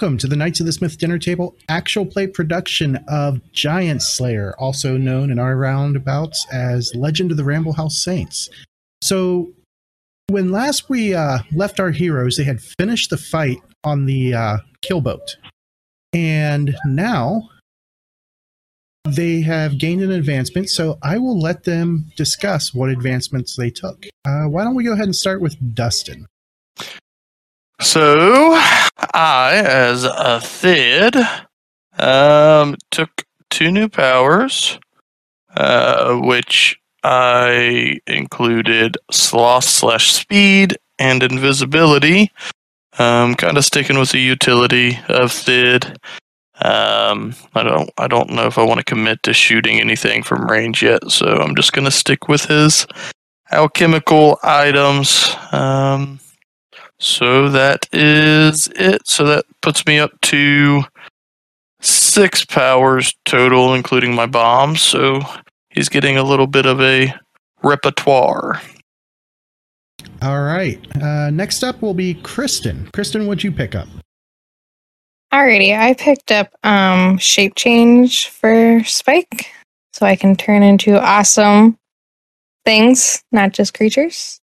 welcome to the Knights of the Smith Dinner Table actual play production of Giant Slayer, also known in our roundabouts as Legend of the Ramble House Saints. So, when last we uh, left our heroes, they had finished the fight on the uh, kill boat. And now they have gained an advancement, so I will let them discuss what advancements they took. Uh, why don't we go ahead and start with Dustin? So, I, as a Thid, um, took two new powers, uh, which I included sloth slash speed and invisibility. Um, kind of sticking with the utility of Thid. Um, I don't, I don't know if I want to commit to shooting anything from range yet, so I'm just gonna stick with his alchemical items. Um, so that is it. So that puts me up to six powers total, including my bombs. So he's getting a little bit of a repertoire. All right. Uh, next up will be Kristen. Kristen, what'd you pick up? Alrighty, I picked up um shape change for Spike, so I can turn into awesome things, not just creatures.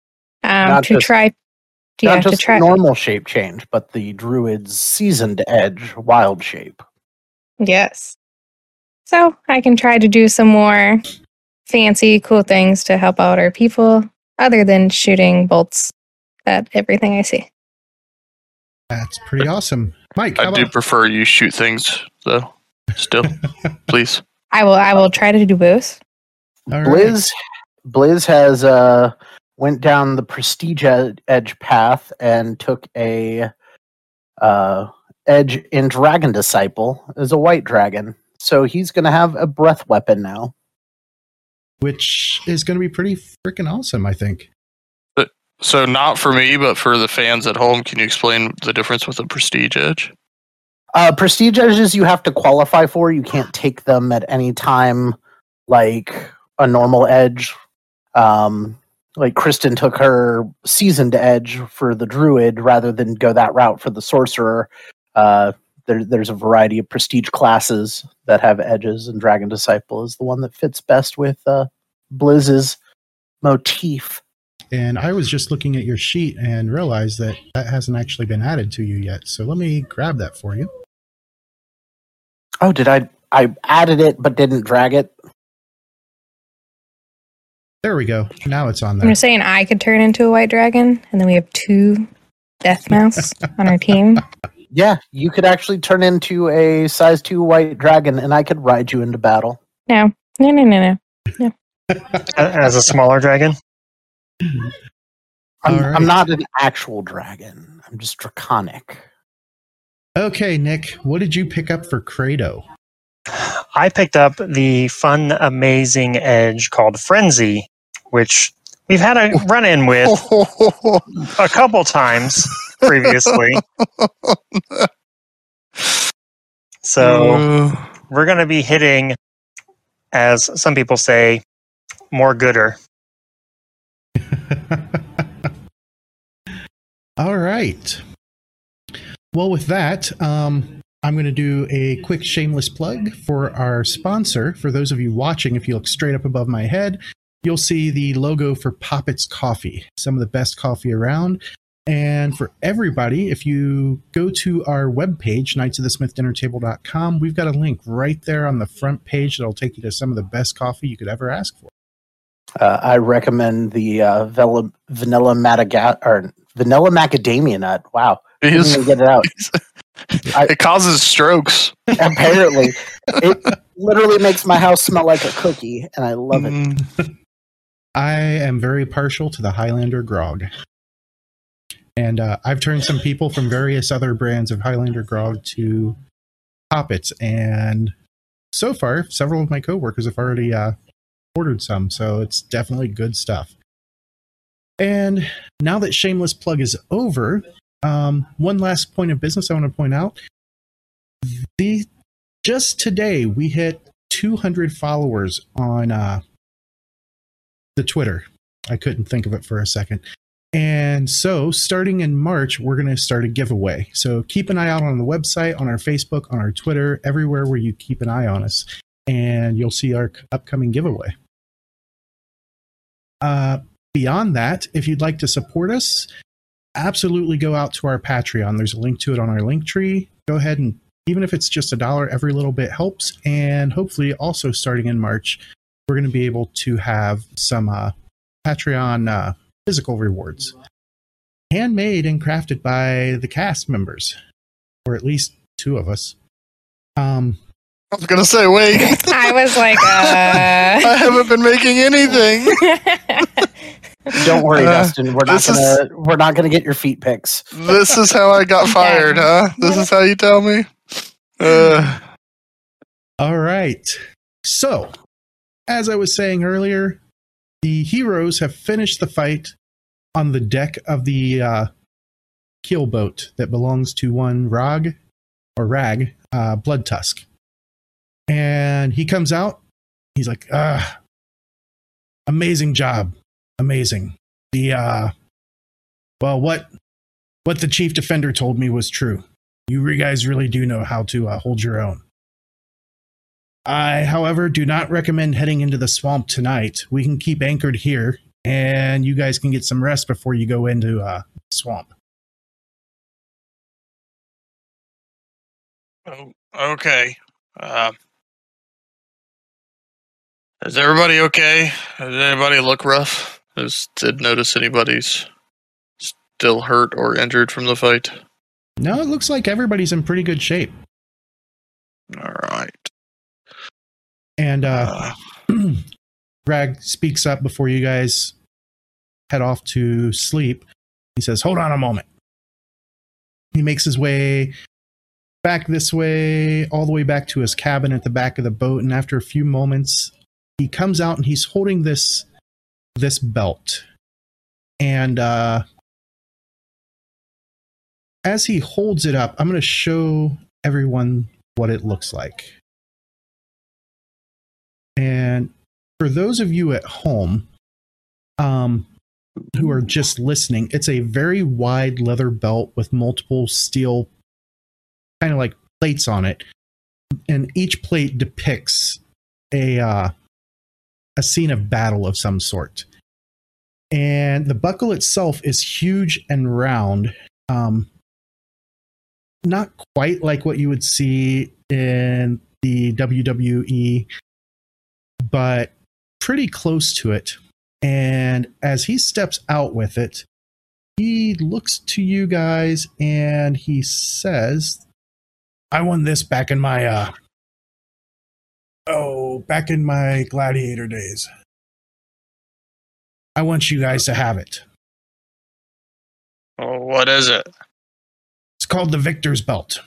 Um, Not to just- try, yeah, Not to just try. normal shape change, but the druid's seasoned edge wild shape. Yes. So I can try to do some more fancy, cool things to help out our people, other than shooting bolts at everything I see. That's pretty awesome. Mike, I how do prefer you shoot things though. Still, please. I will. I will try to do both. All right. Blizz, Blizz has uh went down the prestige ed- edge path and took a uh edge in Dragon Disciple as a white dragon. So he's gonna have a breath weapon now. which is going to be pretty freaking awesome, I think. So not for me, but for the fans at home, can you explain the difference with a prestige edge? Uh, prestige edges you have to qualify for. You can't take them at any time like a normal edge. Um, like Kristen took her seasoned edge for the druid rather than go that route for the sorcerer. Uh, there, there's a variety of prestige classes that have edges, and Dragon Disciple is the one that fits best with uh, Blizz's motif. And I was just looking at your sheet and realized that that hasn't actually been added to you yet. So let me grab that for you. Oh, did I? I added it but didn't drag it. There we go. Now it's on there. I'm saying I could turn into a white dragon, and then we have two death mouse on our team. Yeah, you could actually turn into a size two white dragon, and I could ride you into battle. No, no, no, no, no. as a smaller dragon. I'm, All right. I'm not an actual dragon. I'm just draconic. Okay, Nick, what did you pick up for Credo? I picked up the fun, amazing edge called Frenzy, which we've had a run in with a couple times previously. So Uh, we're going to be hitting, as some people say, more gooder. All right. Well, with that, um, I'm going to do a quick shameless plug for our sponsor. For those of you watching, if you look straight up above my head, you'll see the logo for Poppets Coffee, some of the best coffee around. And for everybody, if you go to our webpage, knightsofthesmithdinnertable.com, we've got a link right there on the front page that'll take you to some of the best coffee you could ever ask for. Uh, I recommend the uh, vela, vanilla madaga- or vanilla macadamia nut. Wow, I didn't even get it out. I- it causes strokes. Apparently, it literally makes my house smell like a cookie, and I love it. Mm, I am very partial to the Highlander grog. And uh, I've turned some people from various other brands of Highlander grog to Poppets. And so far, several of my coworkers have already uh, ordered some. So it's definitely good stuff. And now that Shameless Plug is over, um, one last point of business I want to point out. The just today we hit 200 followers on uh, the Twitter. I couldn't think of it for a second. And so, starting in March, we're going to start a giveaway. So, keep an eye out on the website, on our Facebook, on our Twitter, everywhere where you keep an eye on us, and you'll see our upcoming giveaway. Uh, beyond that, if you'd like to support us, absolutely go out to our Patreon. There's a link to it on our link tree. Go ahead and even if it's just a dollar, every little bit helps. And hopefully, also starting in March, we're going to be able to have some uh, Patreon uh, physical rewards, handmade and crafted by the cast members, or at least two of us. Um, I was gonna say, wait, I was like, uh... I haven't been making anything. Don't worry, Uh, Dustin. We're not gonna we're not gonna get your feet pics. This is how I got fired, huh? This is how you tell me. Uh, All right. So, as I was saying earlier, the heroes have finished the fight on the deck of the uh, keel boat that belongs to one Rag or Rag uh, Blood Tusk. And he comes out. He's like, ah, amazing job. Amazing. The, uh, well, what, what the chief defender told me was true. You guys really do know how to uh, hold your own. I, however, do not recommend heading into the swamp tonight. We can keep anchored here, and you guys can get some rest before you go into uh, swamp. oh, okay. Uh, is everybody okay? Does anybody look rough? Did notice anybody's still hurt or injured from the fight? No, it looks like everybody's in pretty good shape. All right. And uh, Uh, Rag speaks up before you guys head off to sleep. He says, Hold on a moment. He makes his way back this way, all the way back to his cabin at the back of the boat. And after a few moments, he comes out and he's holding this this belt. And uh, as he holds it up, I'm going to show everyone what it looks like. And for those of you at home um, who are just listening, it's a very wide leather belt with multiple steel, kind of like plates on it, and each plate depicts a uh, a scene of battle of some sort. And the buckle itself is huge and round, um, not quite like what you would see in the WWE but pretty close to it. And as he steps out with it, he looks to you guys and he says, I won this back in my, uh, oh, back in my gladiator days. I want you guys to have it. oh, what is it? It's called the Victor's Belt.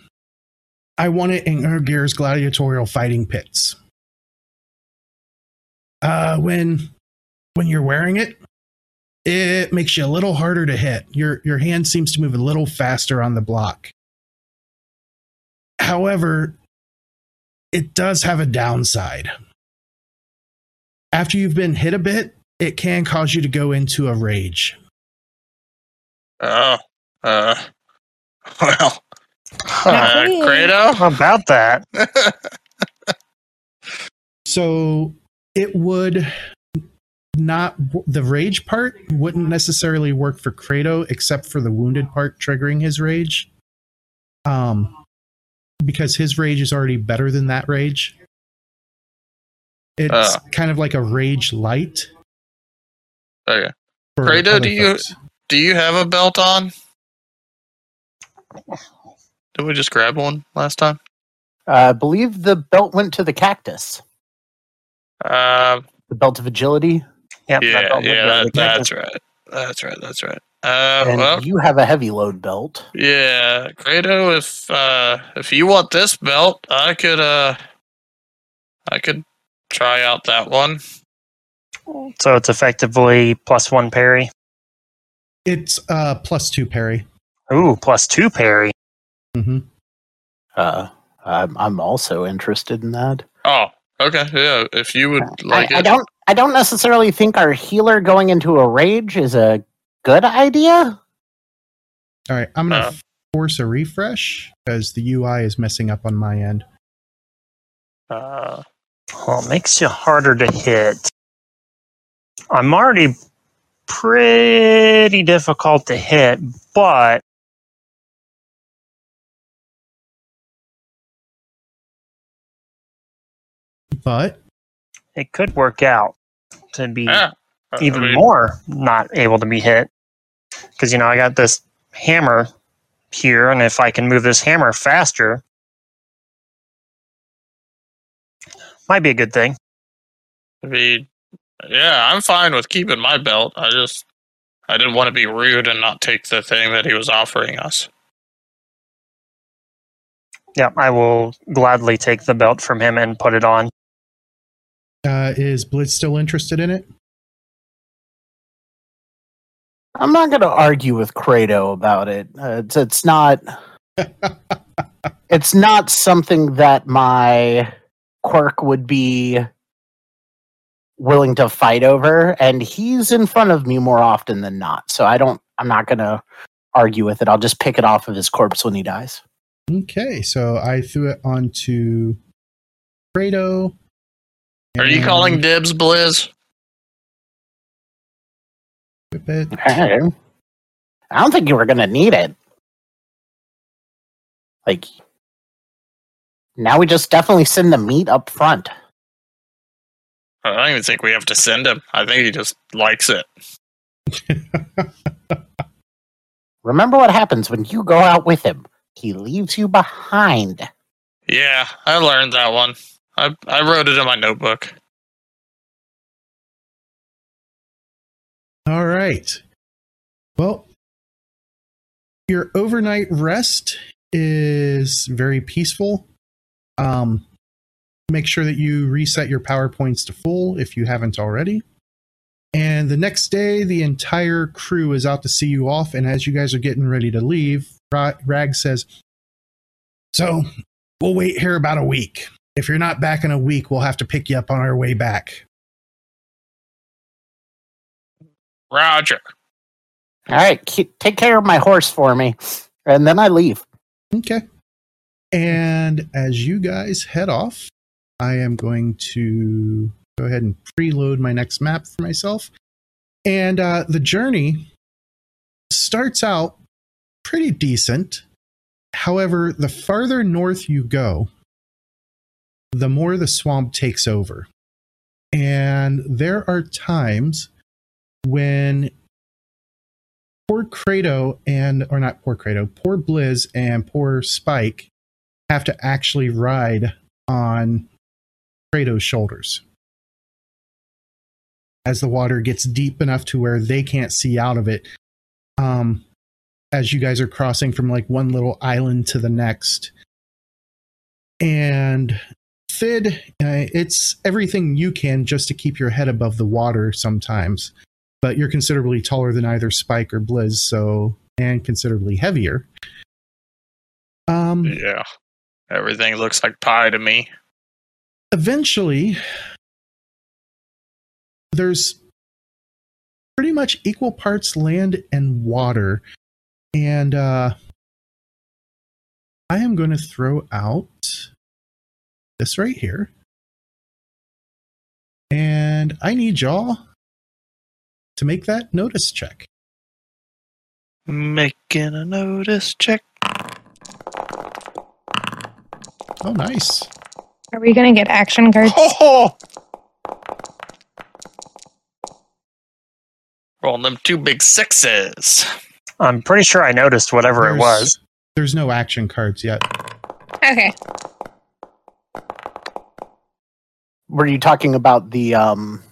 I want it in Urgir's gladiatorial fighting pits. Uh, when when you're wearing it, it makes you a little harder to hit. Your your hand seems to move a little faster on the block. However, it does have a downside. After you've been hit a bit, it can cause you to go into a rage. Oh, uh, well, Huh. uh, Hey. Credo? How about that? So it would not the rage part wouldn't necessarily work for Kratos except for the wounded part triggering his rage. Um because his rage is already better than that rage. It's Ah. kind of like a rage light. Okay. for Kratos, do you- folks. Do you have a belt on? Did we just grab one last time? Uh, I believe the belt went to the cactus. Uh, The belt of agility. Yep, yeah, belt would yeah, that, that's right. That's right. That's right. Uh, and well, you have a heavy load belt. yeah, Credo. If uh, if you want this belt, I could uh, I could try out that one. So it's effectively plus one parry. It's uh plus 2 parry. Ooh, plus two parry. hmm Uh, I'm, I'm also interested in that. Oh, okay. Yeah, if you would like I, I don't. I don't necessarily think our healer going into a rage is a good idea. All right, I'm gonna Uh. force a refresh because the UI is messing up on my end. Uh, Well, it makes you harder to hit. I'm already pretty difficult to hit, but But it could work out to be yeah. I even mean, more not able to be hit. Because, you know, I got this hammer here, and if I can move this hammer faster, might be a good thing. I mean, yeah, I'm fine with keeping my belt. I just, I didn't want to be rude and not take the thing that he was offering us. Yeah, I will gladly take the belt from him and put it on. uh, is Blizz still interested in it? I'm not going to argue with Credo about it. Uh, it's it's not it's not something that my quirk would be willing to fight over, and he's in front of me more often than not. So I don't. I'm not going to argue with it. I'll just pick it off of his corpse when he dies. Okay, so I threw it onto Credo. Are you calling dibs, Blizz? equip it. Okay. I don't think you were going to need it. Like now, we just definitely send the meat up front. I don't even think we have to send him. I think he just likes it. Remember what happens when you go out with him. He leaves you behind. Yeah, I learned that one. I I wrote it in my notebook. All right. Well, your overnight rest is very peaceful. Um, make sure that you reset your PowerPoints to full if you haven't already. And the next day, the entire crew is out to see you off. And as you guys are getting ready to leave, Ra- Rag says, So we'll wait here about a week. If you're not back in a week, we'll have to pick you up on our way back. Roger. All right, keep, take care of my horse for me, and then I leave. Okay. And as you guys head off, I am going to go ahead and preload my next map for myself. And uh, the journey starts out pretty decent. However, the farther north you go, the more the swamp takes over. And there are times when poor Credo and or not poor Credo, poor Blizz and poor Spike have to actually ride on Credo's shoulders. As the water gets deep enough to where they can't see out of it. Um as you guys are crossing from like one little island to the next. And Thid, uh, it's everything you can just to keep your head above the water sometimes but you're considerably taller than either Spike or Blizz, so and considerably heavier. Um, Yeah. Everything looks like pie to me. Eventually, there's pretty much equal parts land and water, and uh, I am going to throw out this right here, and I need y'all to make that notice check. Making a notice check. Oh, nice. Are we gonna get action cards? Oh! Rolling them two big sixes. I'm pretty sure I noticed whatever it was. There's no action cards yet. Okay. Were you talking about the um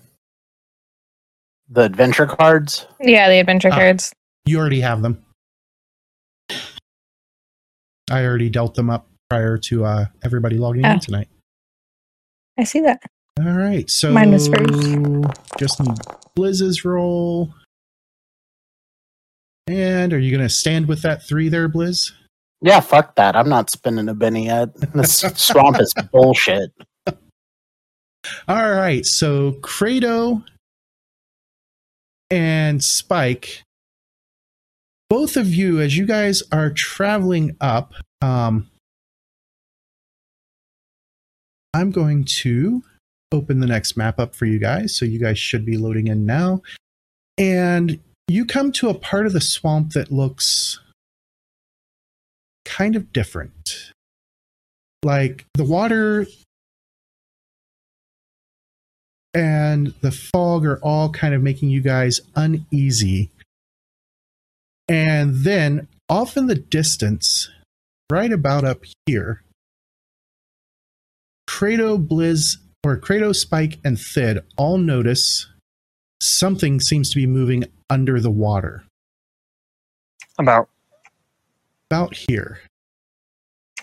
the adventure cards? Yeah, the adventure Ah. cards. You already have them. I already dealt them up prior to uh, everybody logging Oh. in tonight. I see that. All right, so Mine was first. just need Blizz's roll. And are you going to stand with that three there, Blizz? Yeah, fuck that. I'm not spinning a Benny yet. This swamp is bullshit. All right, so Credo and Spike both of you, as you guys are traveling up, um, I'm going to open the next map up for you guys. So you guys should be loading in now. And you come to a part of the swamp that looks kind of different. Like the water and the fog are all kind of making you guys uneasy. And then off in the distance, right about up here, Kratos, Blizz, or Kratos, Spike, and Thid all notice something seems to be moving under the water. About About here.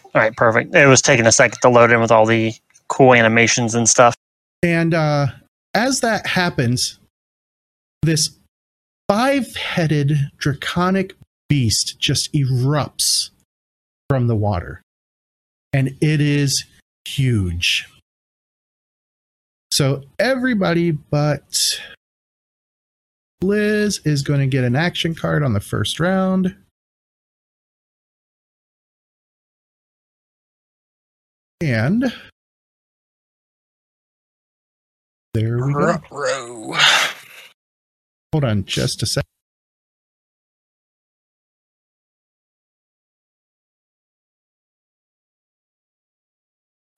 all right, perfect. It was taking a second to load in with all the cool animations and stuff. And uh, as that happens, this five headed draconic beast just erupts from the water. And it is huge. So everybody but Liz is going to get an action card on the first round. And there we go. Hold on just a sec.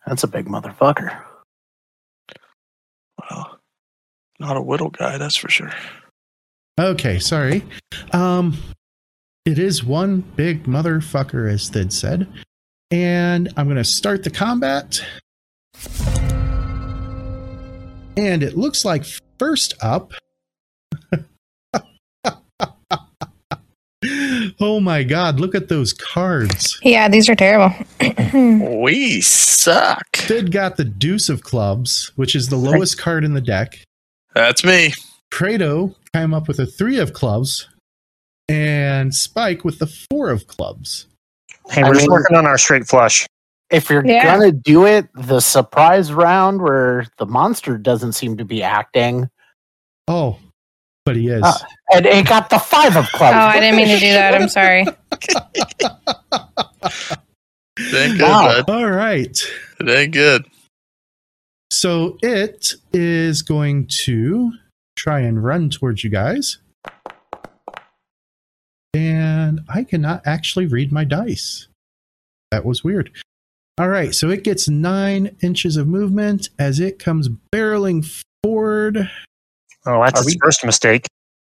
That's a big motherfucker. Well, not a whittle guy, that's for sure. Okay, sorry. Um, it is one big motherfucker, as Thid said. And I'm going to start the combat. And it looks like first up. Oh my god, look at those cards. Yeah, these are terrible. We suck. Thid got the deuce of clubs, which is the lowest card in the deck. That's me. Kratos came up with a three of clubs, and Spike with the four of clubs. Hey, we're just mean- working on our straight flush. If you're Yeah. gonna do it, the surprise round where the monster doesn't seem to be acting, Oh, but he is. Ah. and it got the five of clubs. Oh, I didn't mean to do that. I'm sorry. Thank ain't good, Wow. bud. All right. It ain't good. So it is going to try and run towards you guys. And I cannot actually read my dice. That was weird. All right. So it gets nine inches of movement as it comes barreling forward. Oh, that's Are its we- first mistake.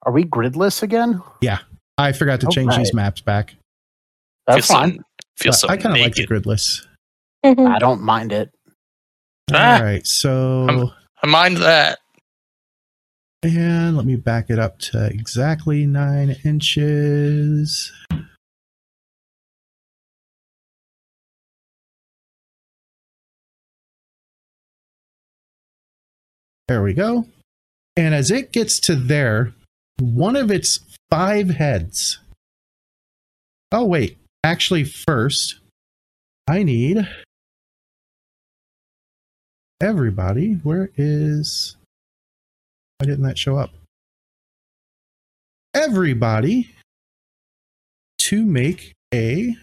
Are we gridless again? Yeah, I forgot to Oh, change these maps back. That's Feel fine. So, feel so I kind of like the gridless. I don't mind it. Ah. All right. So. I'm- I mind that. And let me back it up to exactly nine inches. There we go. And as it gets to there, one of its five heads. Oh, wait. Actually, first, I need everybody. Where is. Why didn't that show up? Everybody to make a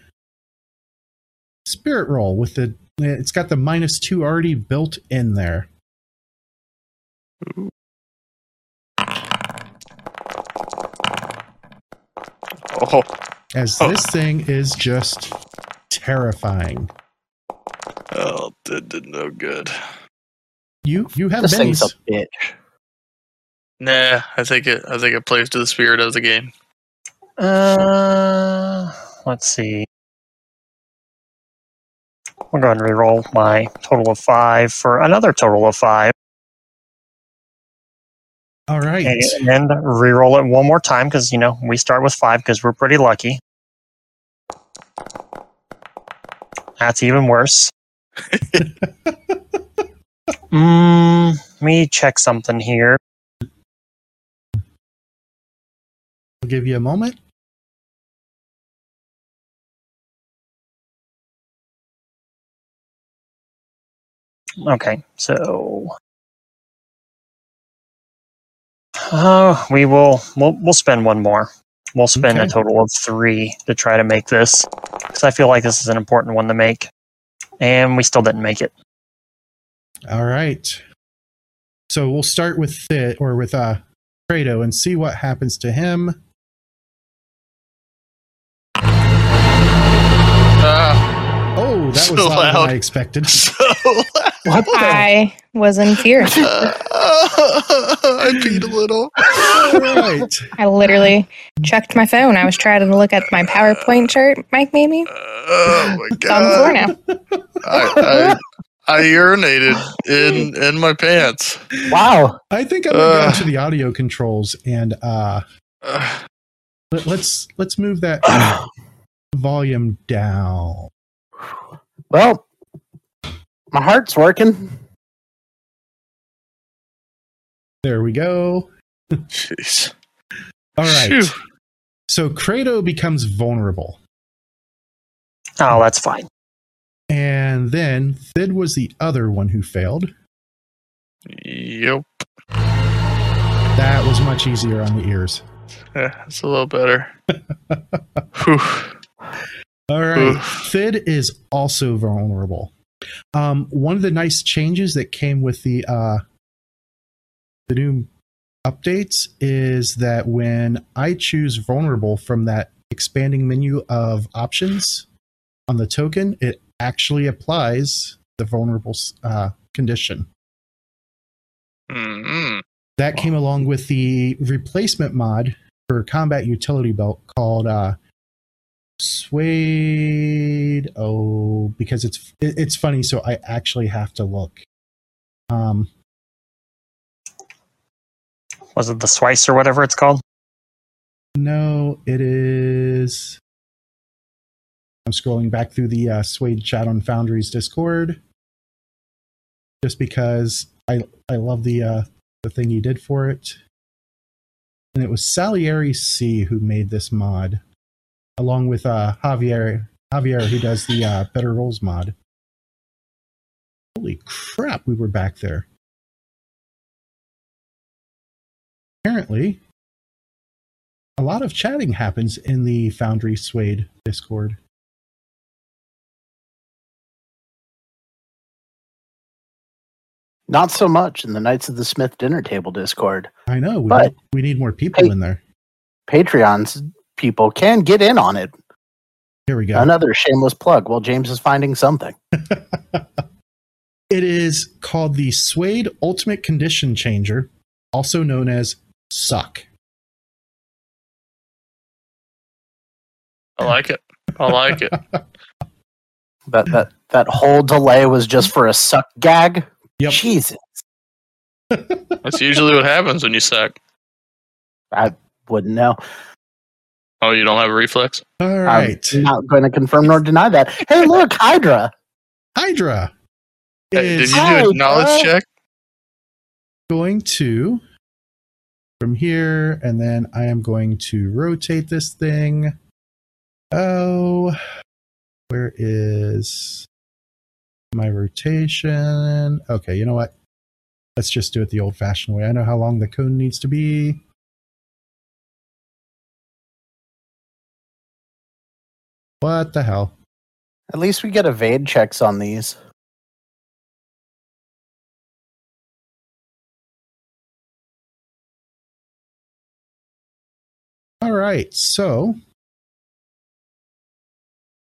spirit roll with the. It's got the minus two already built in there. Oh, As Oh. this thing is just terrifying. oh that did no good. You you have This thing's bennies. a bitch. Nah, I think it. I think it plays to the spirit of the game. Uh, let's see. We'll go ahead and reroll my total of five for another total of five, All right. and, and reroll it one more time because you know we start with five because we're pretty lucky. That's even worse. mm, let me check something here. I'll give you a moment. Okay, so uh, we will we'll, we'll spend one more. We'll spend a total of three to try to make this because I feel like this is an important one to make, and we still didn't make it. All right. So we'll start with it or with uh Fredo and see what happens to him. Ah, Oh, that was So louder loud. than I expected. so What the? I was in fear. I peed a little. All right. I literally checked my phone. I was trying to look at my PowerPoint chart Mike made me. Oh my It's on the floor now. I, I, I urinated in in my pants. Wow. I think I'm gonna go Ugh. into the audio controls and uh Ugh. let, let's let's move that volume down. Well, my heart's working. There we go. Jeez. All right. Phew. So Kratos becomes vulnerable. Oh, that's fine. And then Thid was the other one who failed. Yep. That was much easier on the ears. Yeah, it's a little better. Whew. All right. Oof. Thid is also vulnerable. Um, one of the nice changes that came with the uh, the new updates is that when I choose vulnerable from that expanding menu of options on the token, it actually applies the vulnerable uh, condition. Mm-mm. That came along with the replacement mod for combat utility belt called uh, SWADE. Oh, because it's it's funny, so I actually have to look. Um, Was it the Swice or whatever it's called? no, it is. I'm scrolling back through the uh, SWADE chat on Foundry's Discord, just because I I love the uh, the thing you did for it. And it was Salieri C who made this mod, along with uh, Javier Javier who does the uh, Better Rolls mod. Holy crap, we were back there. Apparently, a lot of chatting happens in the Foundry SWADE Discord. Not so much in the Knights of the Smith dinner table Discord. I know, we, But- need, we need more people Hey. in there. Patreon's people can get in on it. Here we go. Another shameless plug. Well, James is finding something. It is called the SWADE Ultimate Condition Changer, also known as Suck. I like it. I like it. That that that whole delay was just for a suck gag. Yep. Jesus, That's usually what happens when you suck. I wouldn't know. Oh, you don't have a reflex? All right. I'm not going to confirm nor deny that. Hey, look, Hydra. Hydra Hey, did is you do Hi, a knowledge bud. check? going to from here, and then I am going to rotate this thing. Oh, where is my rotation? Okay, you know what? Let's just do it the old fashioned way. I know how long the cone needs to be. What the hell? At least we get evade checks on these. All right, so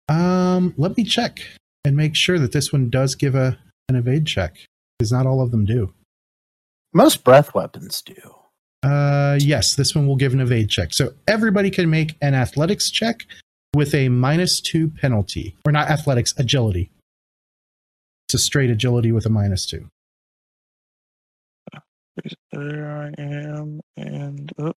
um, let me check and make sure that this one does give a an evade check because not all of them do. Most breath weapons do. Uh, yes, this one will give an evade check. So everybody can make an athletics check with a minus two penalty, or not athletics, agility. It's a straight agility with a minus two. There I am, and oh,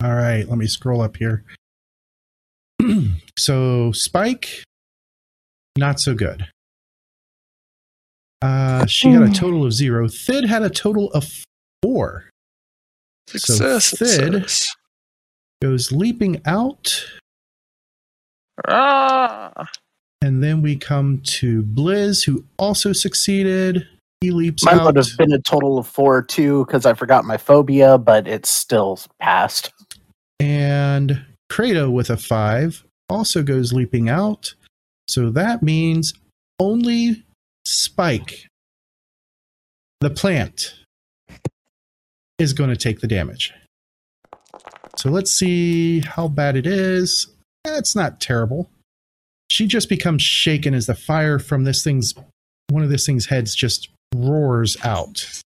All right, let me scroll up here. so Spike, not so good. Uh, she had a total of zero. Thid had a total of four. success. it Thid- says. Goes leaping out. Ah! And then we come to Blizz, who also succeeded. He leaps Mine out. would have been a total of four too, because I forgot my phobia, but it's still passed. And Kratos with a five also goes leaping out. So that means only Spike, the plant, is going to take the damage. So let's see how bad it is. That's not terrible. She just becomes shaken as the fire from this thing's one of this thing's heads just roars out.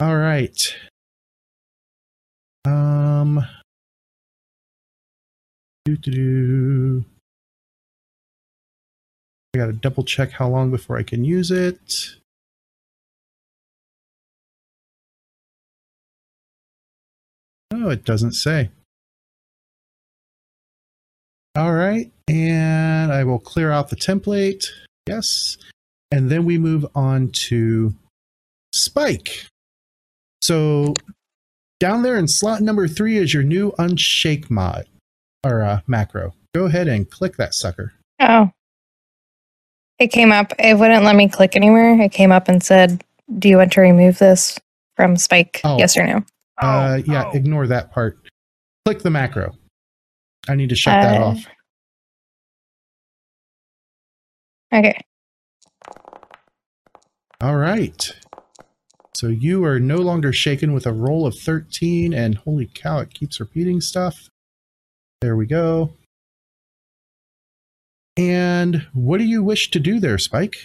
All right. Um. Doo doo doo. I gotta double check how long before I can use it. Oh, it doesn't say. All right, and I will clear out the template. Yes. And then we move on to Spike. So down there in slot number three is your new unshake mod or uh, macro. Go ahead and click that sucker. Oh. It came up. It wouldn't let me click anywhere. It came up and said, Do you want to remove this from Spike? Oh. Yes or no? uh, yeah, oh. ignore that part. Click the macro. I need to shut that Uh, off. Okay. All right. So you are no longer shaken with a roll of 13, and holy cow, it keeps repeating stuff. There we go. And what do you wish to do there, Spike?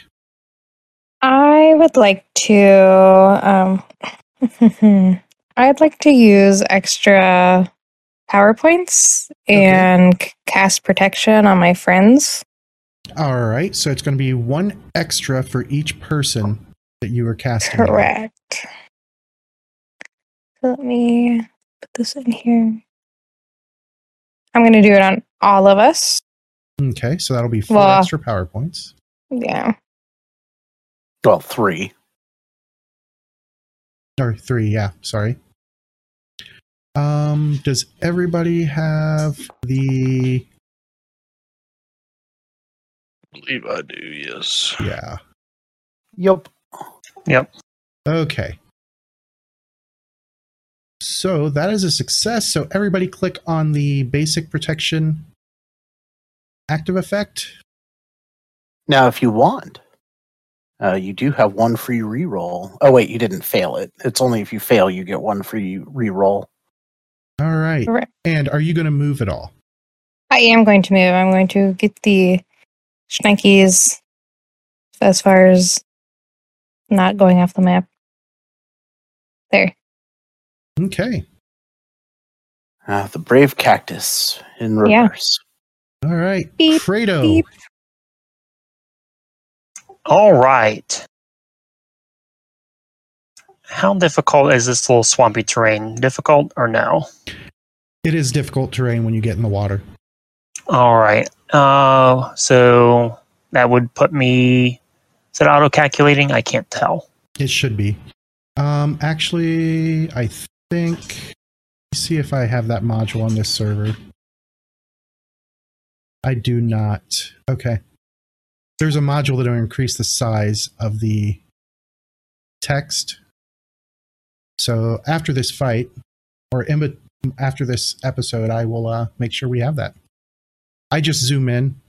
I would like to. Um, I'd like to use extra power points and c- cast protection on my friends. All right, so it's going to be one extra for each person that you are casting. Correct. So let me put this in here. I'm going to do it on all of us. Okay, so that'll be four Well- extra power points. Yeah. Well, three. Or three, yeah, sorry. Um, does everybody have the I believe I do, yes. yeah. Yep. Yep. Okay. So that is a success. So everybody click on the basic protection active effect. Now, if you want, uh, you do have one free reroll. Oh, wait, you didn't fail it. It's only if you fail, you get one free reroll. All right. Correct. And are you going to move at all? I am going to move. I'm going to get the Schneikes as far as not going off the map. There. Okay. Uh, the brave cactus in Yeah. reverse. All right. Beep, Fredo. beep. All right. How difficult is this little swampy terrain? Difficult or no? It is difficult terrain when you get in the water. All right. Uh, so that would put me. Is it auto calculating? I can't tell. It should be. Um, actually, I think. Let's see if I have that module on this server. I do not. Okay. There's a module that'll increase the size of the text. So after this fight, or in, after this episode, I will uh, make sure we have that. I just zoom in.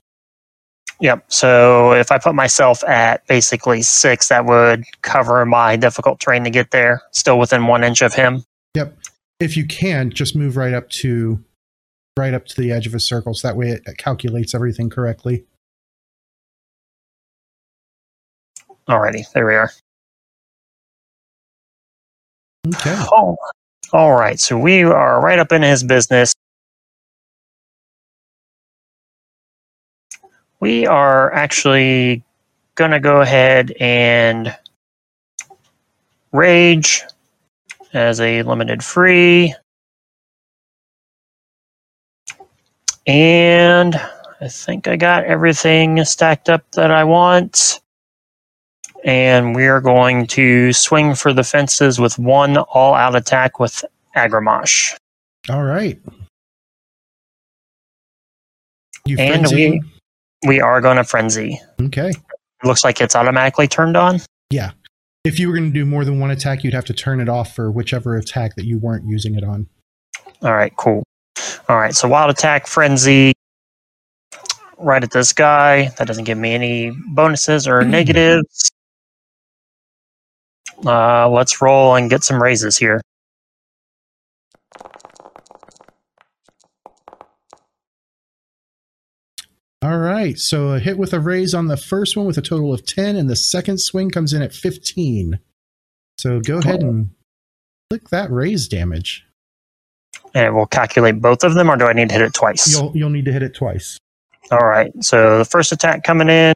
Yep. So if I put myself at basically six, that would cover my difficult terrain to get there, still within one inch of him. Yep. If you can, just move right up to right up to the edge of a circle, so that way it calculates everything correctly. Alrighty, there we are. Okay. Oh, all right. So we are right up in his business. We are actually going to go ahead and rage as a limited free. And I think I got everything stacked up that I want. And we are going to swing for the fences with one all out attack with Agramash. All right. You And frenzy we- We are going to frenzy. Okay. Looks like it's automatically turned on. Yeah. If you were going to do more than one attack, you'd have to turn it off for whichever attack that you weren't using it on. All right, cool. All right, so wild attack, frenzy, right at this guy. That doesn't give me any bonuses or negatives. Uh, let's roll and get some raises here. All right. So a hit with a raise on the first one with a total of 10, and the second swing comes in at 15. So go ahead and click that raise damage. And we'll calculate both of them, or do I need to hit it twice? You'll you'll need to hit it twice. All right, so the first attack coming in.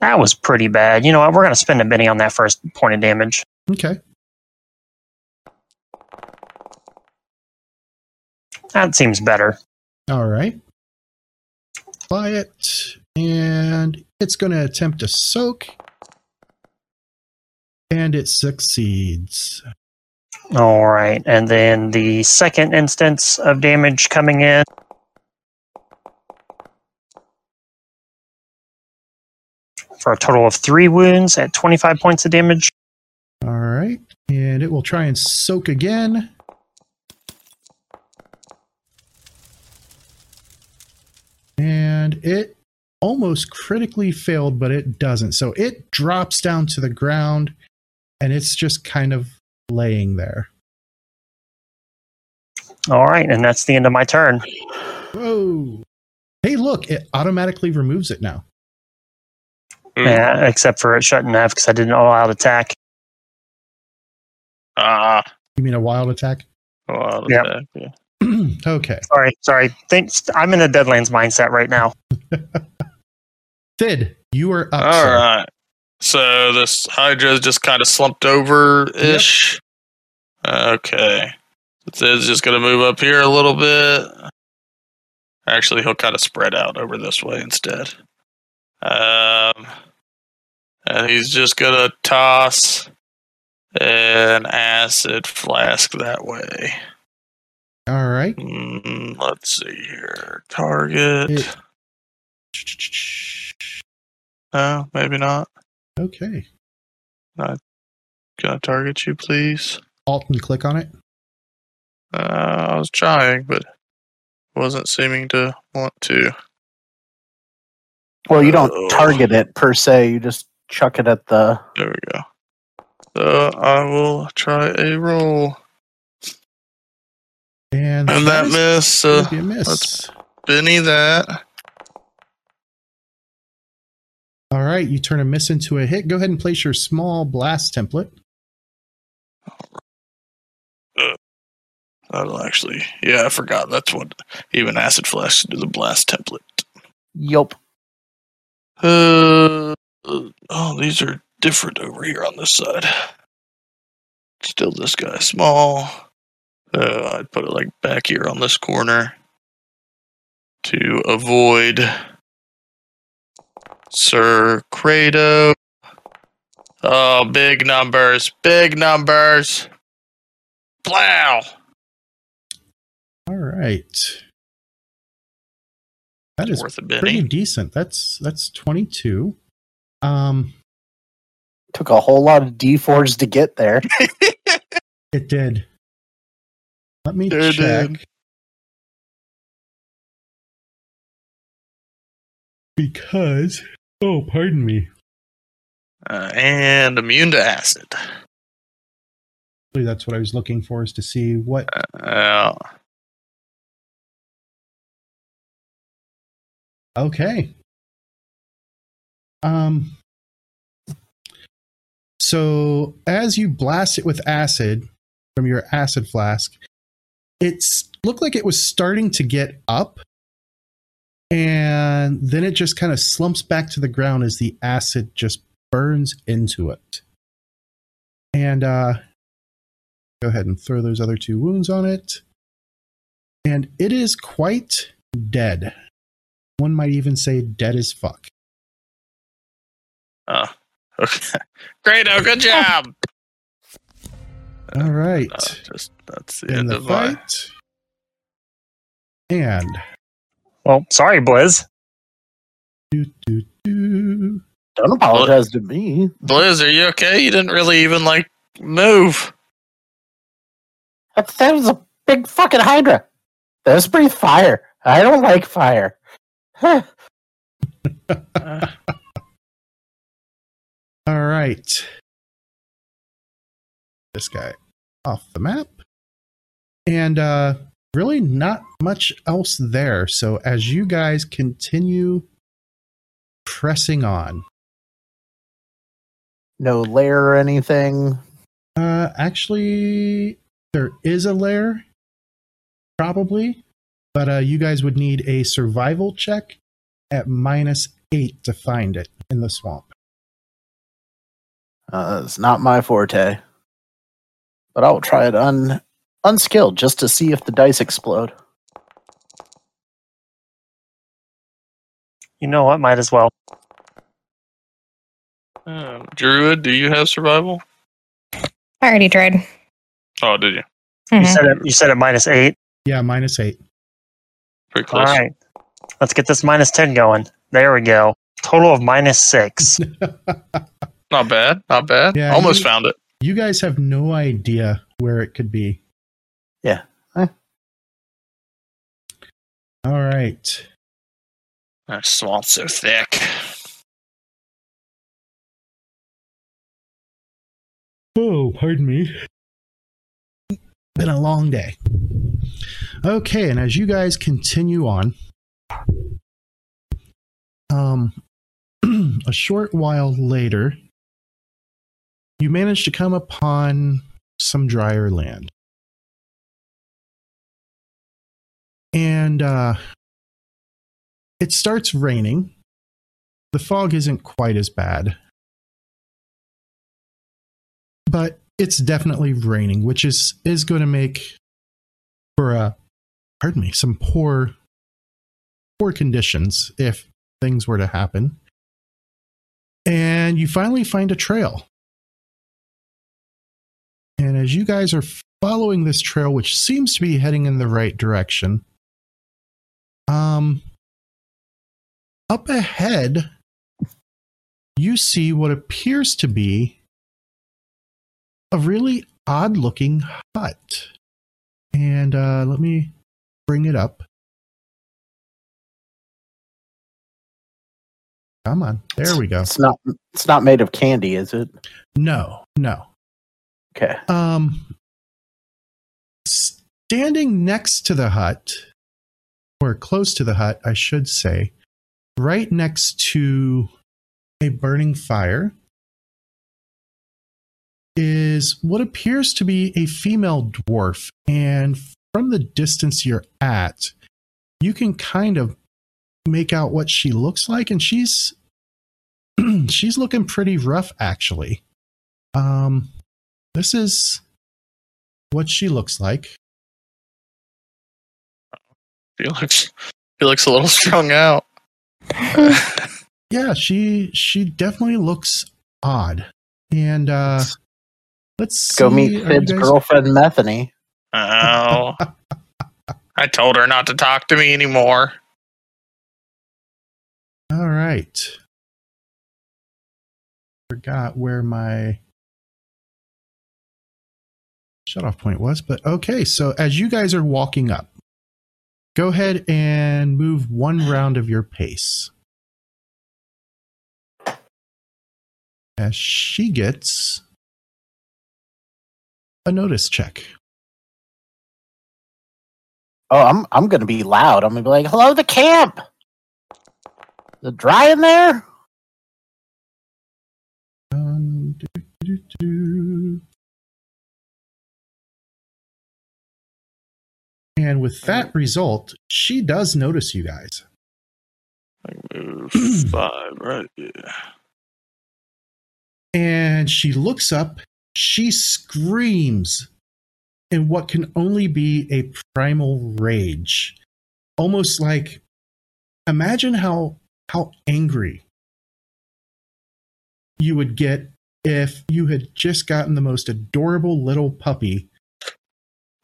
That was pretty bad. You know what? We're going to spend a Benny on that first point of damage. Okay. That seems better. All right. Apply it, and it's going to attempt to soak, and it succeeds. All right, and then the second instance of damage coming in. For a total of three wounds at 25 points of damage. All right, and it will try and soak again. And it almost critically failed, but it doesn't. So it drops down to the ground and it's just kind of laying there. All right, and that's the end of my turn. Whoa. Hey, look, it automatically removes it now. Hmm. Yeah, except for it shutting off because I didn't allow attack. Ah, You mean a wild attack? well, Yep. attack, yeah. okay. Sorry, sorry. Thanks. I'm in a Deadlands mindset right now. Thid, you are up. All sir. right. So this Hydra's just kind of slumped over ish. Okay. It's just going to move up here a little bit. Actually, he'll kind of spread out over this way instead. Um, and he's just going to toss an acid flask that way. All right. Mm, let's see here. Target. It- No, maybe not. Okay. Can I target you, please? Alt and click on it. Uh, I was trying, but wasn't seeming to want to. Well, you don't Oh. target it per se. You just chuck it at the. There we go. So I will try a roll. And, And that is miss. gonna Uh, miss. let's- Benny that. All right, you turn a miss into a hit. Go ahead and place your small blast template. That'll actually. Yeah, I forgot. That's what even acid flask do the blast template. Yup. Uh, uh, oh, these are different over here on this side. Still, this guy small. Uh, I'd put it like back here on this corner to avoid Sir Credo. Oh, big numbers, big numbers. Plow. All right. That is worth a pretty Benny. decent. That's that's 22. Um Took a whole lot of d4s to get there. it did. Let me It check. did. Because oh, pardon me. Uh, and immune to acid. That's what I was looking for is to see what Uh, Okay. Um so as you blast it with acid from your acid flask, it's looked like it was starting to get up and then it just kind of slumps back to the ground as the acid just burns into it. And uh go ahead and throw those other two wounds on it. And it is quite dead. One might even say dead as fuck. Oh, okay. Great, oh, good job. All right. Uh, just that's the In end the of my. fight. And Well, sorry, Blizz. do, do, do. Don't apologize to me. Blizz, are you okay? You didn't really even like move. That, that was a big fucking Hydra. That was breathe fire. I don't like fire. Huh. All right. This guy off the map. And uh really not much else there. So as you guys continue pressing on, no lair or anything. uh actually there is a lair probably, but uh you guys would need a survival check at minus 8 to find it in the swamp. Uh, it's not my forte. But I'll try it un unskilled just to see if the dice explode. You know what? Might as well. Um, Druid, do you have survival? I already tried. Oh, did you? You Mhm. said it. You said it minus eight. Yeah, minus 8. Pretty close. right. Let's get this minus ten going. There we go. Total of minus six. Not bad. Not bad. Yeah, Almost you- found it. You guys have no idea where it could be. Yeah. Eh. All right. That swamp's so thick. Oh, pardon me. Been a long day. Okay, and as you guys continue on, um, a short while later, you manage to come upon some drier land. And uh, it starts raining. The fog isn't quite as bad but it's definitely raining, which is is going to make for uh pardon me some poor poor conditions if things were to happen. And you finally find a trail. And as you guys are following this trail, which seems to be heading in the right direction, um, up ahead, you see what appears to be a really odd looking hut. And uh, let me bring it up. Come on. There we go. It's not it's not made of candy, is it? No, no. Okay. Um, standing next to the hut, or close to the hut, I should say, right next to a burning fire, is what appears to be a female dwarf. And from the distance you're at, you can kind of make out what she looks like, and she's she's looking pretty rough, actually. Um, this is what she looks like. He looks he looks a little strung out. Yeah, she she definitely looks odd. And uh let's Go meet are Thid's guys- girlfriend Methany. Oh. I told her not to talk to me anymore. All right. Forgot where my shut off point was, but okay. So as you guys are walking up, go ahead and move one round of your pace. As she gets a notice check. Oh, I'm I'm gonna be loud. I'm gonna be like, "Hello, the camp. Is it dry in there?" Um, do, do, do. And with that mm. result, she does notice you guys. I Move five, right? Yeah. And she looks up, she screams in what can only be a primal rage. Almost like imagine how how angry you would get if you had just gotten the most adorable little puppy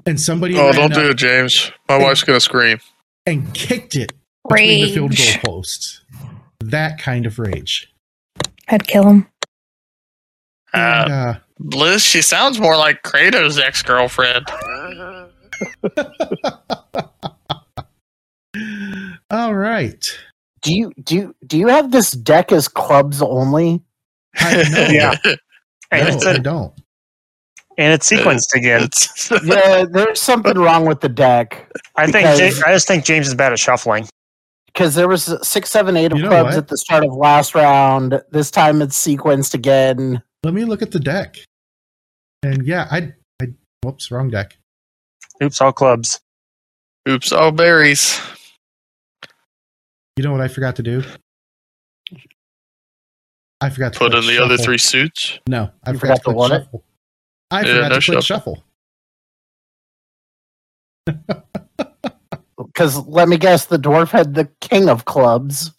and somebody Oh, don't do it, James. My wife's gonna scream. and kicked it between the field goal posts. That kind of rage. I'd kill him. Uh, And, uh, Blizz, she sounds more like Kratos' ex girlfriend. all right. Do you do you, do you have this deck as clubs only? I know. Yeah. And No, it's I a, don't. And it's sequenced again. It's, Yeah, there's something wrong with the deck I think because- Ja- I just think James is bad at shuffling. because there was six, seven, eight of You know clubs what? at the start of last round. This time it's sequenced again. Let me look at the deck. And yeah, I, I, whoops, wrong deck. Oops, all clubs. Oops, all berries. You know what I forgot to do? I forgot to Put in the other three suits. No, I You forgot, forgot to to click what it? shuffle. I Yeah, forgot no to click shuffle. Because let me guess, the dwarf had the king of clubs.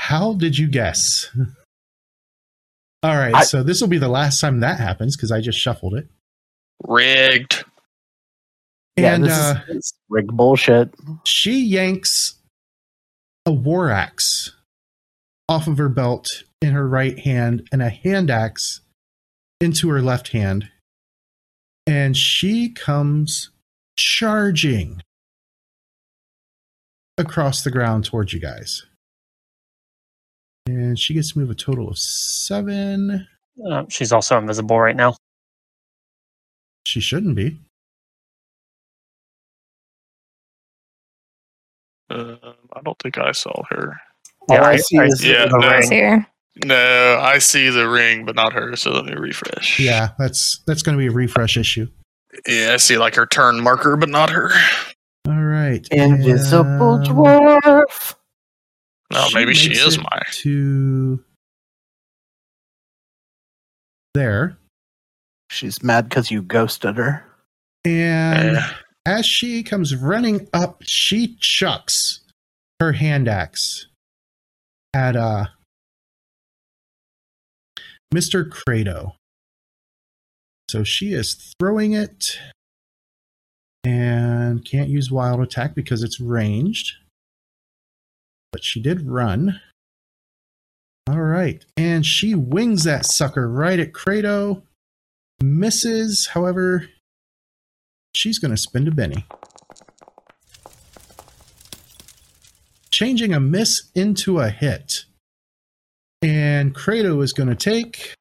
How did you guess? All right, I- so this will be the last time that happens because I just shuffled it. Rigged. And this uh, is rigged bullshit. she yanks a war axe off of her belt in her right hand and a hand axe into her left hand. And she comes charging across the ground towards you guys. And she gets to move a total of seven. Uh, she's also invisible right now. She shouldn't be. Um, I don't think I saw her. Yeah, I, I- see I is Yeah, no. See her. No, I see the ring, but not her. So let me refresh. Yeah, that's that's going to be a refresh issue. Yeah, I see like her turn marker, but not her. All right. invisible and dwarf. No, maybe she is it my. to there. She's mad because you ghosted her. And as she comes running up, she chucks her hand axe at uh Mr. Credo. So she is throwing it and can't use wild attack because it's ranged. But she did run. All right. And she wings that sucker right at Credo. Misses, however, she's going to spend a Benny. Changing a miss into a hit. And Credo is going to take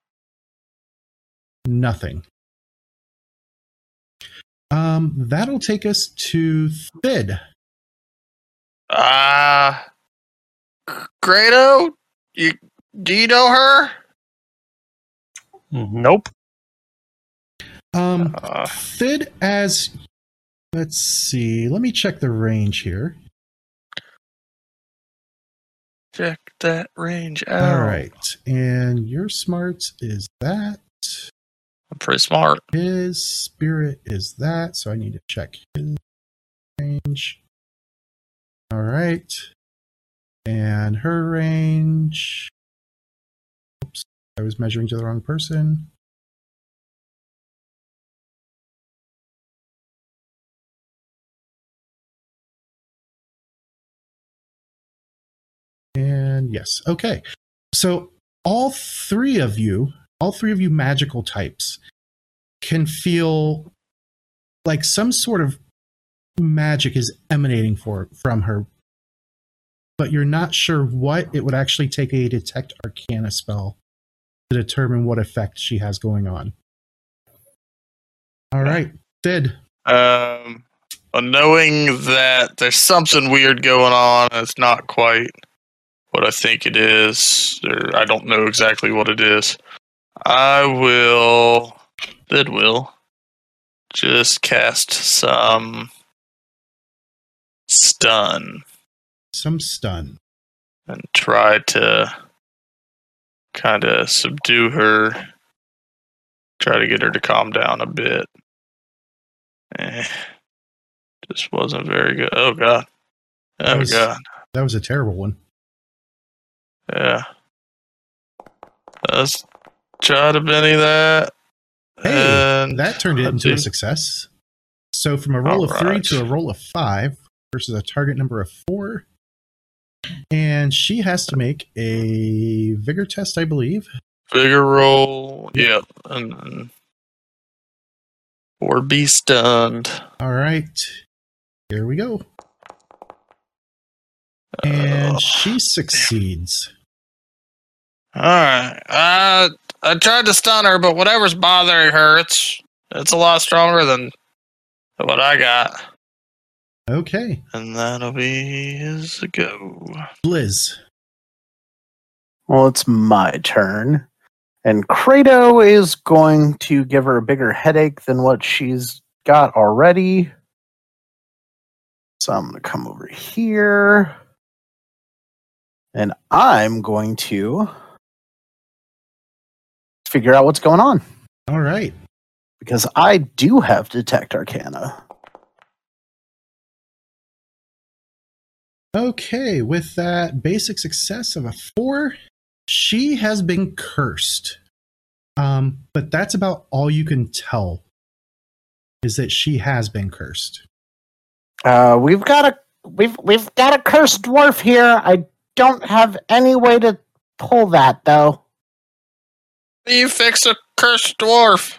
nothing. Um, that'll take us to Thid. Ah, Grado, you do you know her? Nope. Um, Uh, Thid as let's see. Let me check the range here. Check that range out. All right, and your smarts is that. I'm pretty smart. His spirit is that, so I need to check his range. All right. And her range. Oops, I was measuring to the wrong person. And yes, okay. So all three of you, all three of you magical types, can feel like some sort of magic is emanating for, from her, but you're not sure what it would actually take a detect arcana spell to determine what effect she has going on. All right, Thid. Um, well, knowing that there's something weird going on, it's not quite what I think it is, or I don't know exactly what it is. I will, it will, just cast some stun Some stun. and try to kind of subdue her, try to get her to calm down a bit. Eh, just wasn't very good. Oh god. That Oh was- god. That was a terrible one. Yeah. Let's try to Benny that. Hey, and that turned it into do. a success. So from a roll of three to a roll of five, versus a target number of four. And she has to make a vigor test, I believe. Vigor roll. Yep. And or be stunned. All right. Here we go. And she succeeds. all right. Uh, I tried to stun her, but whatever's bothering her, it's it's a lot stronger than what I got. Okay. And that'll be his go. Blizz. Well, it's my turn. And Credo is going to give her a bigger headache than what she's got already. So I'm going to come over here. And I'm going to figure out what's going on All right. because I do have Detect Arcana. Okay. With that basic success of a four, she has been cursed. Um, but that's about all you can tell is that she has been cursed. Uh, we've got a we've we've got a cursed dwarf here. I don't have any way to pull that though. You fix a cursed dwarf.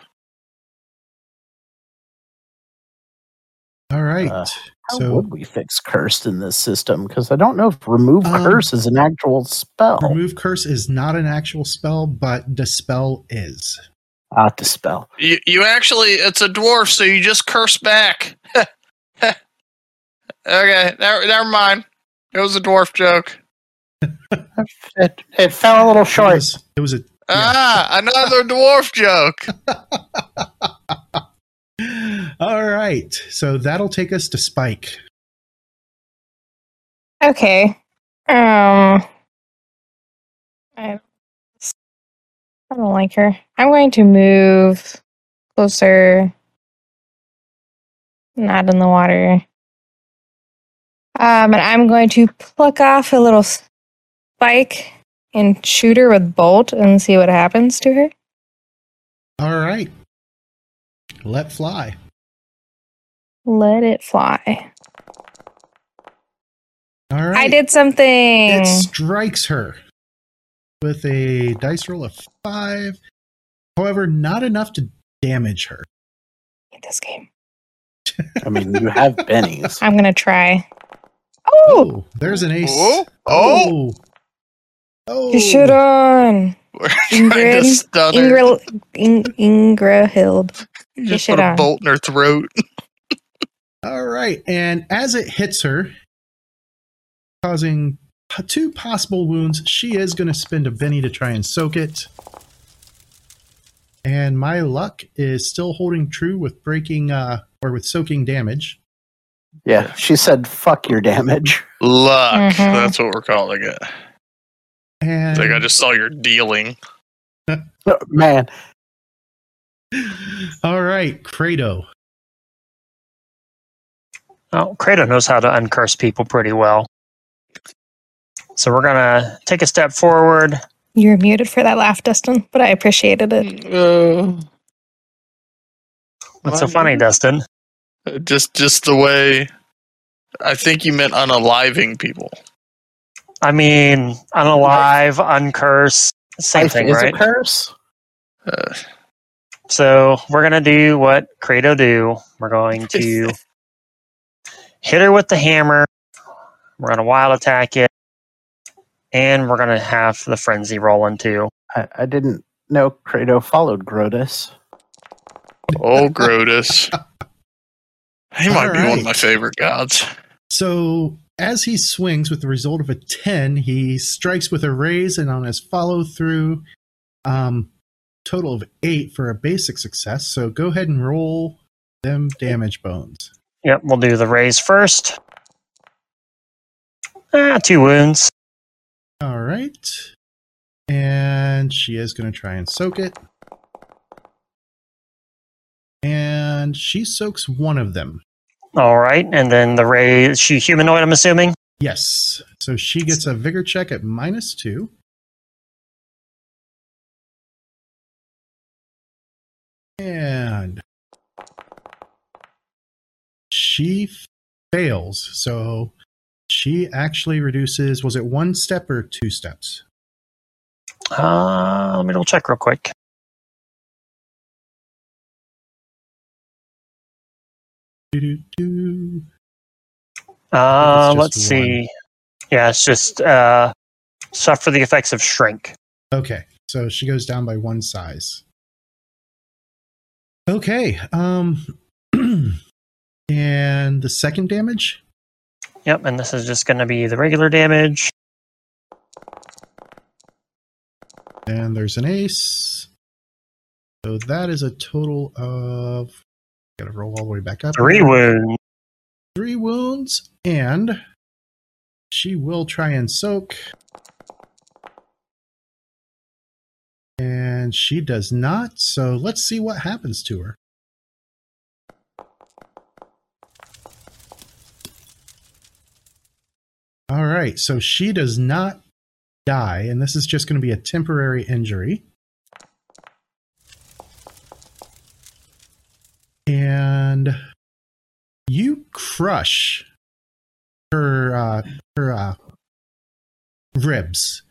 All right. Uh, How so would we fix cursed in this system? Because I don't know if remove Um, curse is an actual spell. remove curse is not an actual spell, but dispel is. Ah, dispel. You you actually it's a dwarf, so you just curse back. okay, never, never mind. It was a dwarf joke. It, it fell a little It short. was, it was a Ah, another dwarf joke. All right. So that'll take us to Spike. Okay. Um, I, I don't like her. I'm going to move closer. Not in the water. Um, and I'm going to pluck off a little spike and shoot her with bolt and see what happens to her. All right. Let fly. Let it fly. All right. I did something. It strikes her with a dice roll of five. However, not enough to damage her. hate this game. I mean, you have bennies. I'm gonna try. Oh, Oh, there's an ace. Oh, oh. Oh. Oh. you should on We're trying to Ingrid, stun her. Ingra, In, Ingra Hild. You just put a on. bolt in her throat. All right. And as it hits her, causing p- two possible wounds, she is going to spend a Benny to try and soak it. And my luck is still holding true with breaking uh, or with soaking damage. Yeah, she said, "Fuck your damage." Luck. Mhm. That's what we're calling it. And like I just saw your dealing. Oh, Man, all right, Credo. Oh, Credo knows how to uncurse people pretty well. So we're gonna take a step forward. You're muted for that laugh, Dustin, but I appreciated it. Uh, What's so Why? funny, Dustin? just just the way I think you meant unaliving people. I mean, unalive, uncurse, same life thing, is right? a curse. Uh, So we're gonna do what Credo do. We're going to hit her with the hammer. We're gonna wild attack it, and we're gonna have the frenzy rolling too. I, I didn't know Credo followed Grotus. oh, Grotus. He might be one of my favorite gods. So as he swings with the result of a 10, he strikes with a raise and on his follow through, um, total of eight for a basic success. So go ahead and roll them damage bones. Yep, we'll do the raise first. Ah, two wounds. All right. And she is going to try and soak it. And she soaks one of them. All right, and then the raise. She humanoid, I'm assuming. Yes. So she gets a vigor check at minus two. And she fails. So she actually reduces, was it one step or two steps? Uh, let me double check real quick. Uh, let's one. see. Yeah, it's just uh, suffer the effects of shrink. Okay, so she goes down by one size. Okay, um, and the second damage? Yep, and this is just going to be the regular damage. And there's an ace. So that is a total of. Gotta roll all the way back up. Three wounds. Three wounds, and she will try and soak. And she does not, so let's see what happens to her. All right, so she does not die, and this is just going to be a temporary injury. And you crush her uh, her uh, ribs,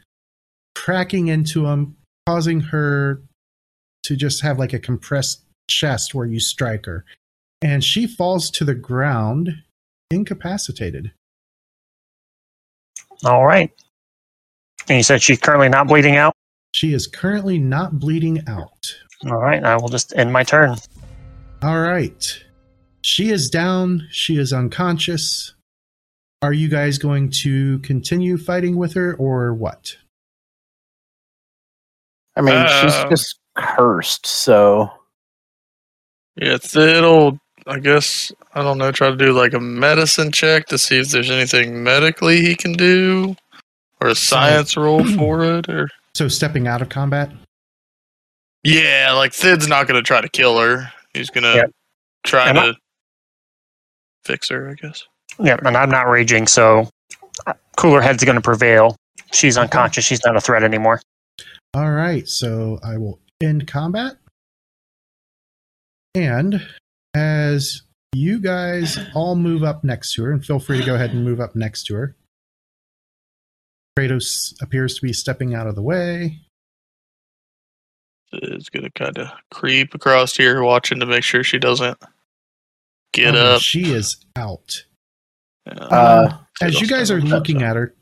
cracking into them, causing her to just have like a compressed chest where you strike her, and she falls to the ground, incapacitated. All right. And you said she's currently not bleeding out. She is currently not bleeding out. All right, I will just end my turn. All right. She is down. She is unconscious. Are you guys going to continue fighting with her or what? I mean, Uh, she's just cursed, so Yeah, it'll. I guess I don't know. Try to do like a medicine check to see if there's anything medically he can do, or a science roll for it, or So stepping out of combat? yeah, like Thid's not gonna try to kill her. He's gonna Yep. try Am I- to fix her, I guess. Yeah, and I'm not raging, so uh, cooler head's going to prevail. She's unconscious. She's not a threat anymore. All right. So I will end combat. And as you guys all move up next to her, and feel free to go ahead and move up next to her, Kratos appears to be stepping out of the way. Thid's gonna kind of creep across here, watching to make sure she doesn't get Oh, up. She is out. Yeah. uh, As you guys are looking step at her,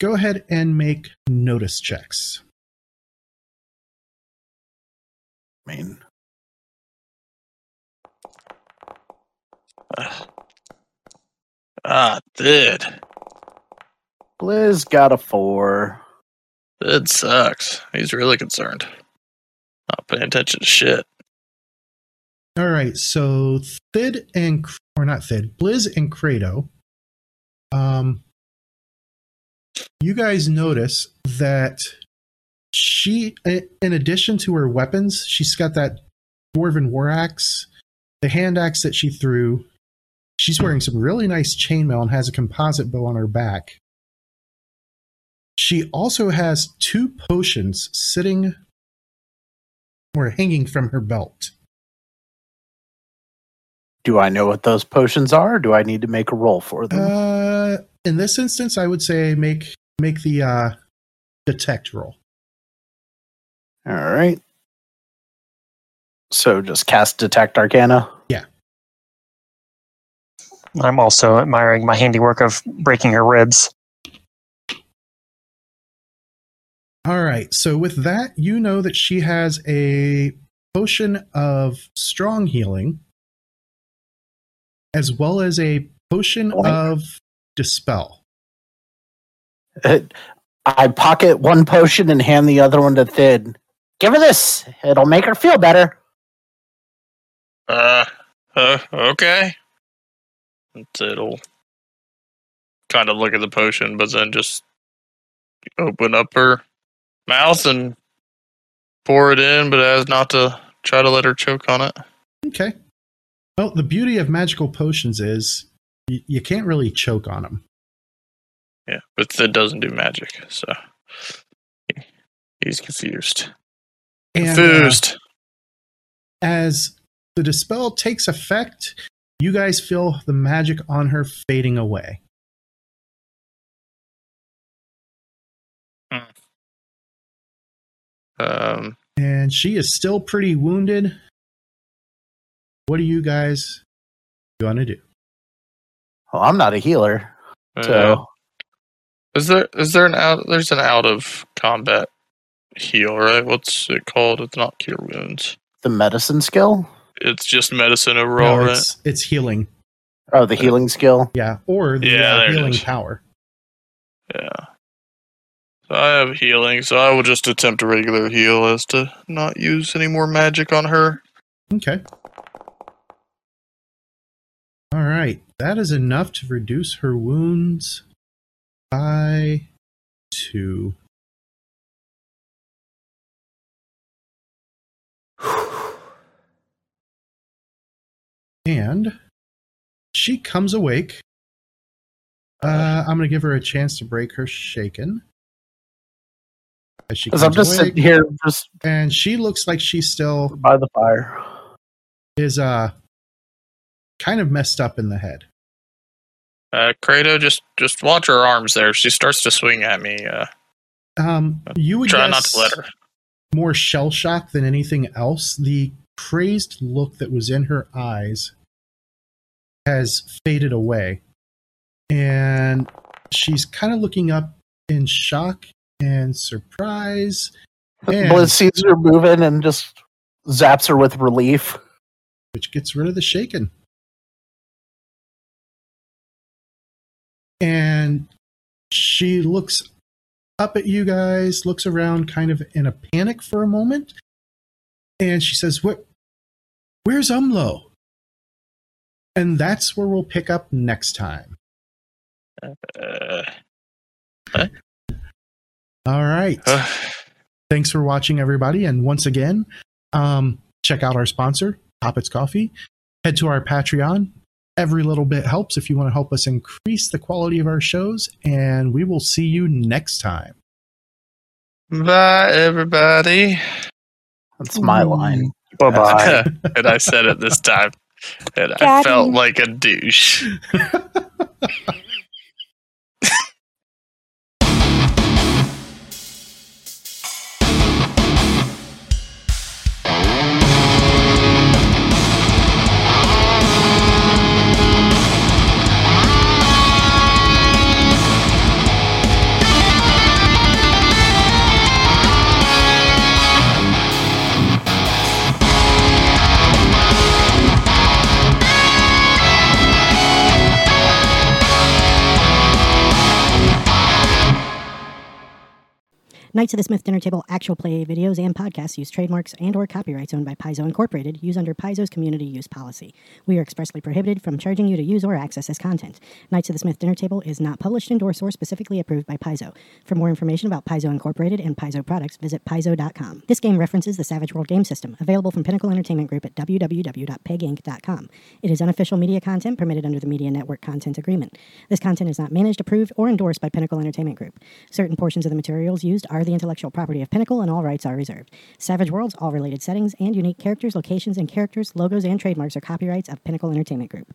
go ahead and make notice checks. I mean, up. Ah, Thid. Blizz got a four. Thid sucks. He's really concerned. Not paying attention to shit. All right, so Thid and or not Thid, Blizz and Kratos. Um, you guys notice that she, in addition to her weapons, she's got that dwarven war axe, the hand axe that she threw. She's wearing some really nice chainmail and has a composite bow on her back. She also has two potions sitting or hanging from her belt. Do I know what those potions are? Or do I need to make a roll for them? Uh, in this instance, I would say make make the uh, detect roll. All right. So just cast Detect Arcana. Yeah. I'm also admiring my handiwork of breaking her ribs. All right. So with that, you know that she has a potion of strong healing, as well as a potion Boink. of dispel. I pocket one potion and hand the other one to Thid. Give her this. It'll make her feel better. Uh, uh okay. It'll kind of look at the potion, but then just open up her mouth and pour it in, but as not to try to let her choke on it. Okay. Well, the beauty of magical potions is y- you can't really choke on them. Yeah, but it doesn't do magic, so he's confused. And, uh, Confused. as the dispel takes effect, you guys feel the magic on her fading away. Um, And she is still pretty wounded. What are you guys gonna do? Well, I'm not a healer, uh, so is there is there an out? There's an out of combat heal, right? What's it called? It's not cure wounds. the medicine skill. It's just medicine overall, No, right? it's, it's healing. Oh, the healing skill. Yeah, or the Yeah, uh, healing power. Yeah. I have healing, so I will just attempt a regular heal as to not use any more magic on her. Okay. All right. That is enough to reduce her wounds by two. And she comes awake. Uh, I'm going to give her a chance to break her shaken. As she Because I'm just awake, sitting here, just and she looks like she's still by the fire. is uh kind of messed up in the head. Uh, Kratos, just just watch her arms there. If she starts to swing at me, uh, Um, you would try not to let her. more shell shock than anything else. The crazed look that was in her eyes has faded away, and she's kind of looking up in shock and surprise. And- Blizz sees her moving and just zaps her with relief. which gets rid of the shaken. And she looks up at you guys, looks around kind of in a panic for a moment, and she says, What where's Umlo? And that's where we'll pick up next time. Uh, All right. Thanks for watching, everybody. And once again, um, check out our sponsor, Poppets Coffee. Head to our Patreon. Every little bit helps if you want to help us increase the quality of our shows. And we will see you next time. bye, everybody. That's my line. Bye bye. and I said it this time, and I felt like a douche. Knights of the Smith Dinner Table actual play videos and podcasts use trademarks and or copyrights owned by Paizo Incorporated use under Paizo's community use policy. We are expressly prohibited from charging you to use or access this content. Knights of the Smith Dinner Table is not published, endorsed, or specifically approved by Paizo. For more information about Paizo Incorporated and Paizo products, visit paizo.com. This game references the Savage World game system, available from Pinnacle Entertainment Group at www.peginc.com. It is unofficial media content permitted under the Media Network Content Agreement. This content is not managed, approved, or endorsed by Pinnacle Entertainment Group. Certain portions of the materials used are the intellectual property of Pinnacle and all rights are reserved. Savage Worlds, all related settings, and unique characters, locations, and characters, logos, and trademarks are copyrights of Pinnacle Entertainment Group.